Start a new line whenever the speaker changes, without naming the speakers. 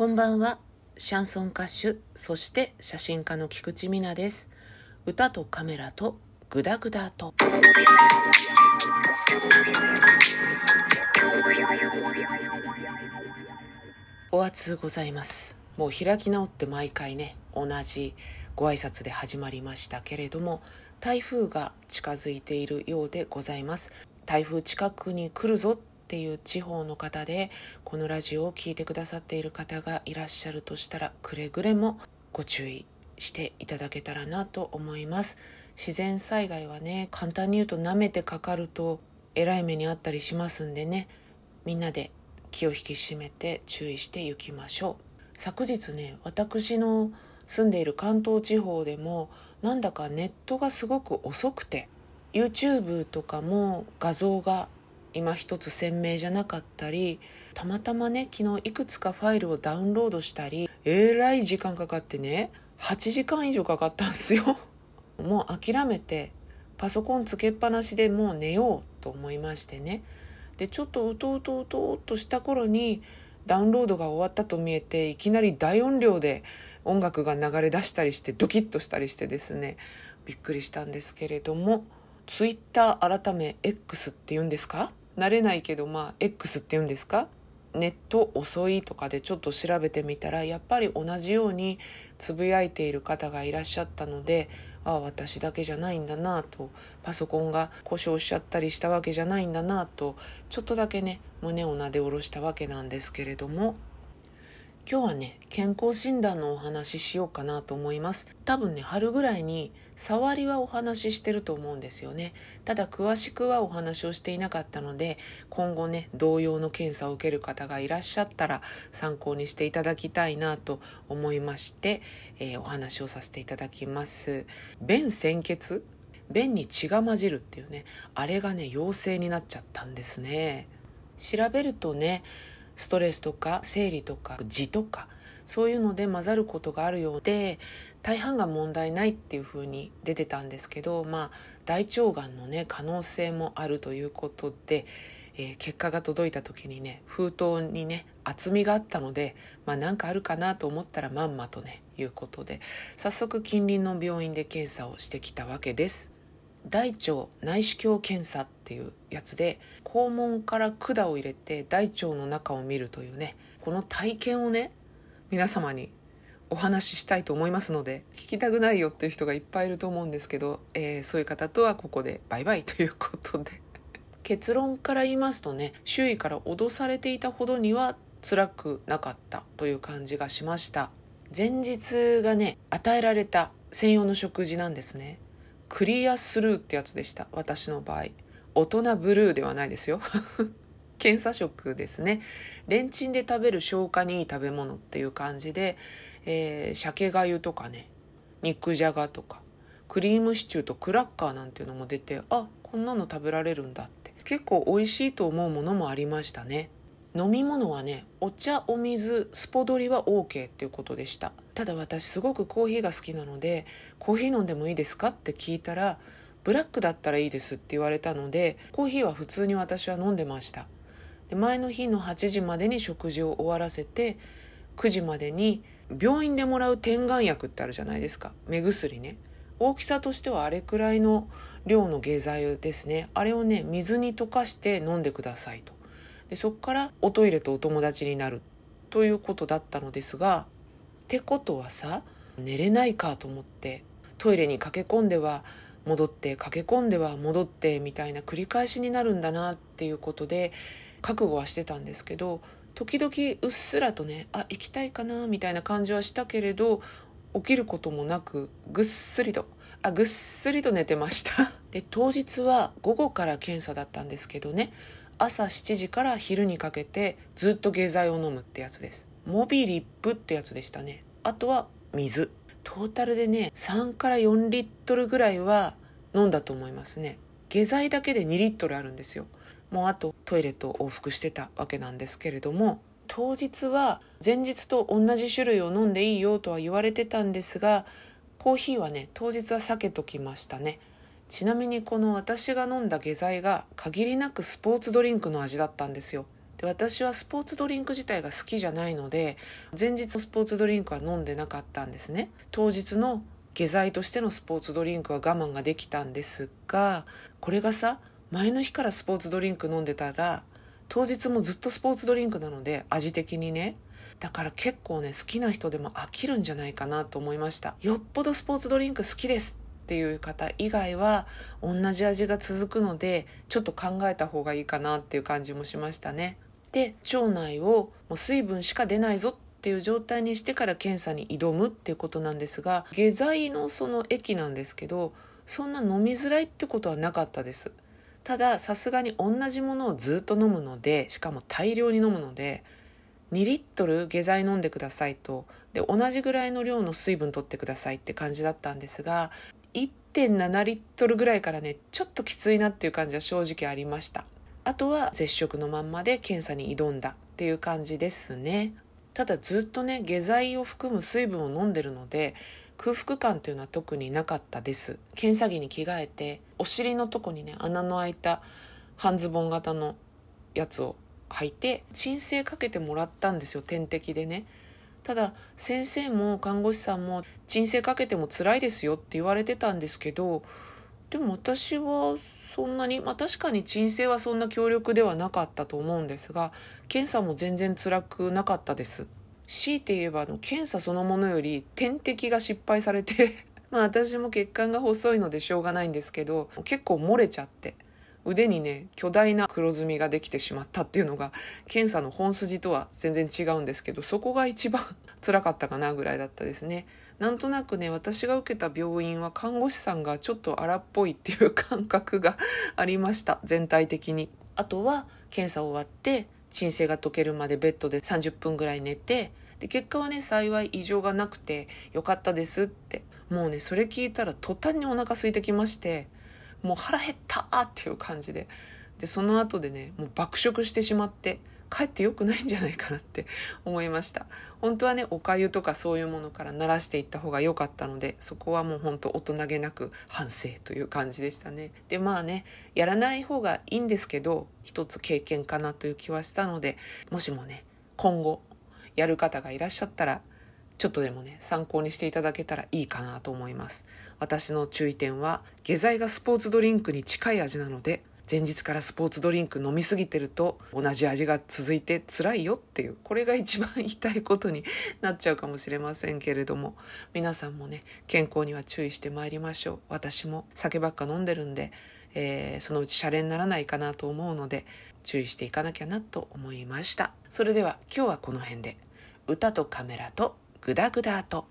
こんばんは。シャンソン歌手、そして写真家の菊池美奈です。歌とカメラとグダグダと。お熱ございます。もう開き直って毎回ね、同じご挨拶で始まりましたけれども、台風が近づいているようでございます。台風近くに来るぞっていう地方の方でこのラジオを聴いてくださっている方がいらっしゃるとしたらくれぐれもご注意していただけたらなと思います。自然災害はね簡単に言うと舐めてかかるとえらい目にあったりしますんでね。みんなで気を引き締めて注意していきましょう。昨日ね私の住んでいる関東地方でもなんだかネットがすごく遅くて YouTube とかも画像が今一つ鮮明じゃなかったりたまたまね昨日いくつかファイルをダウンロードしたりえらい時間かかってね8時間以上かかったんですよ。もう諦めてパソコンつけっぱなしでもう寝ようと思いましてね。でちょっとうとうとうとうとした頃にダウンロードが終わったと見えていきなり大音量で音楽が流れ出したりしてドキッとしたりしてですねびっくりしたんですけれどもツイッター改め X って言うんですか？慣れないけどまあ X って言うんですか？ネット遅いとかでちょっと調べてみたらやっぱり同じようにつぶやいている方がいらっしゃったのでああ私だけじゃないんだなとパソコンが故障しちゃったりしたわけじゃないんだなとちょっとだけね胸をなで下ろしたわけなんですけれども。今日はね健康診断のお話ししようかなと思います。多分ね春ぐらいに触りはお話ししてると思うんですよね。ただ詳しくはお話をしていなかったので今後ね同様の検査を受ける方がいらっしゃったら参考にしていただきたいなと思いまして、えーお話をさせていただきます。便鮮血？便に血が混じるっていうねあれがね陽性になっちゃったんですね。調べるとねストレスとか生理とか痔とかそういうので混ざることがあるようで大半が問題ないっていう風に出てたんですけどまあ大腸がんのね可能性もあるということで、えー結果が届いた時にね封筒にね厚みがあったのでまあなんかあるかなと思ったらまんまとねいうことで早速近隣の病院で検査をしてきたわけです。大腸内視鏡検査っていうやつで肛門から管を入れて大腸の中を見るというねこの体験をね皆様にお話ししたいと思いますので聞きたくないよっていう人がいっぱいいると思うんですけど、えーそういう方とはここでバイバイということで。結論から言いますとね周囲から脅されていたほどには辛くなかったという感じがしました。前日がね与えられた専用の食事なんですね。クリアスルーってやつでした。私の場合。大人ブルーではないですよ。検査食ですね。レンチンで食べる消化にいい食べ物っていう感じで、えー鮭がゆとかね。肉じゃがとか。クリームシチューとクラッカーなんていうのも出てあこんなの食べられるんだって。結構美味しいと思うものもありましたね。飲み物はねお茶お水スポドリは OK っていうことでした。ただ私すごくコーヒーが好きなのでコーヒー飲んでもいいですかって聞いたらブラックだったらいいですって言われたのでコーヒーは普通に私は飲んでました。で前の日の8時までに食事を終わらせて9時までに病院でもらう点眼薬ってあるじゃないですか。目薬ね。大きさとしてはあれくらいの量の下剤ですね。あれをね水に溶かして飲んでくださいと。でそこからおトイレとお友達になるということだったのですがってことはさ寝れないかと思ってトイレに駆け込んでは戻って駆け込んでは戻ってみたいな繰り返しになるんだなっていうことで覚悟はしてたんですけど時々うっすらとねあ行きたいかなみたいな感じはしたけれど起きることもなくぐっすりとあぐっすりと寝てました。で当日は午後から検査だったんですけどね朝7時から昼にかけてずっと下剤を飲むってやつです。モビリップってやつでしたね。あとは水。トータルでね3から4リットルぐらいは飲んだと思いますね。下剤だけで2リットルあるんですよ。もうあとトイレと往復してたわけなんですけれども当日は前日と同じ種類を飲んでいいよとは言われてたんですがコーヒーはね当日は避けときましたね。ちなみにこの私が飲んだ下剤が限りなくスポーツドリンクの味だったんですよ。で私はスポーツドリンク自体が好きじゃないので前日のスポーツドリンクは飲んでなかったんですね。当日の下剤としてのスポーツドリンクは我慢ができたんですがこれがさ前の日からスポーツドリンク飲んでたら当日もずっとスポーツドリンクなので味的にね。だから結構ね好きな人でも飽きるんじゃないかなと思いました。よっぽどスポーツドリンク好きですっていう方以外は同じ味が続くのでちょっと考えた方がいいかなっていう感じもしましたね。で腸内をもう水分しか出ないぞっていう状態にしてから検査に挑むっていうことなんですが下剤のその液なんですけどそんな飲みづらいってことはなかったです。たださすがに同じものをずっと飲むのでしかも大量に飲むので2リットル下剤飲んでくださいと。で同じぐらいの量の水分取ってくださいって感じだったんですが1.7リットルぐらいからねちょっときついなっていう感じは正直ありました。あとは絶食のまんまで検査に挑んだっていう感じですね。ただずっとね下剤を含む水分を飲んでるので空腹感っていうのは特になかったです。検査着に着替えてお尻のとこにね穴の開いた半ズボン型のやつを履いて鎮静かけてもらったんですよ点滴でね。ただ先生も看護師さんも鎮静かけても辛いですよって言われてたんですけどでも私はそんなにまあ確かに鎮静はそんな強力ではなかったと思うんですが検査も全然辛くなかったです。強いて言えばあの検査そのものより点滴が失敗されて まあ私も血管が細いのでしょうがないんですけど結構漏れちゃって。腕にね巨大な黒ずみができてしまったっていうのが検査の本筋とは全然違うんですけどそこが一番辛かったかなぐらいだったですね。なんとなくね私が受けた病院は看護師さんがちょっと荒っぽいっていう感覚がありました。全体的に。あとは検査終わって鎮静が解けるまでベッドで30分ぐらい寝てで結果はね幸い異常がなくてよかったですって。もうねそれ聞いたら途端にお腹空いてきましてもう腹減ったっていう感じで。でその後でねもう爆食してしまって帰って良くないんじゃないかなって 思いました。本当はねおかゆとかそういうものから慣らしていった方が良かったのでそこはもう本当大人げなく反省という感じでしたね。でまあねやらない方がいいんですけど一つ経験かなという気はしたのでもしもね今後やる方がいらっしゃったらちょっとでもね参考にしていただけたらいいかなと思います。私の注意点は下剤がスポーツドリンクに近い味なので前日からスポーツドリンク飲みすぎてると同じ味が続いて辛いよっていうこれが一番言いたいことになっちゃうかもしれませんけれども皆さんもね健康には注意してまいりましょう。私も酒ばっか飲んでるんで、えー、そのうちシャレにならないかなと思うので注意していかなきゃなと思いました。それでは今日はこの辺で。歌とカメラとグダグダと。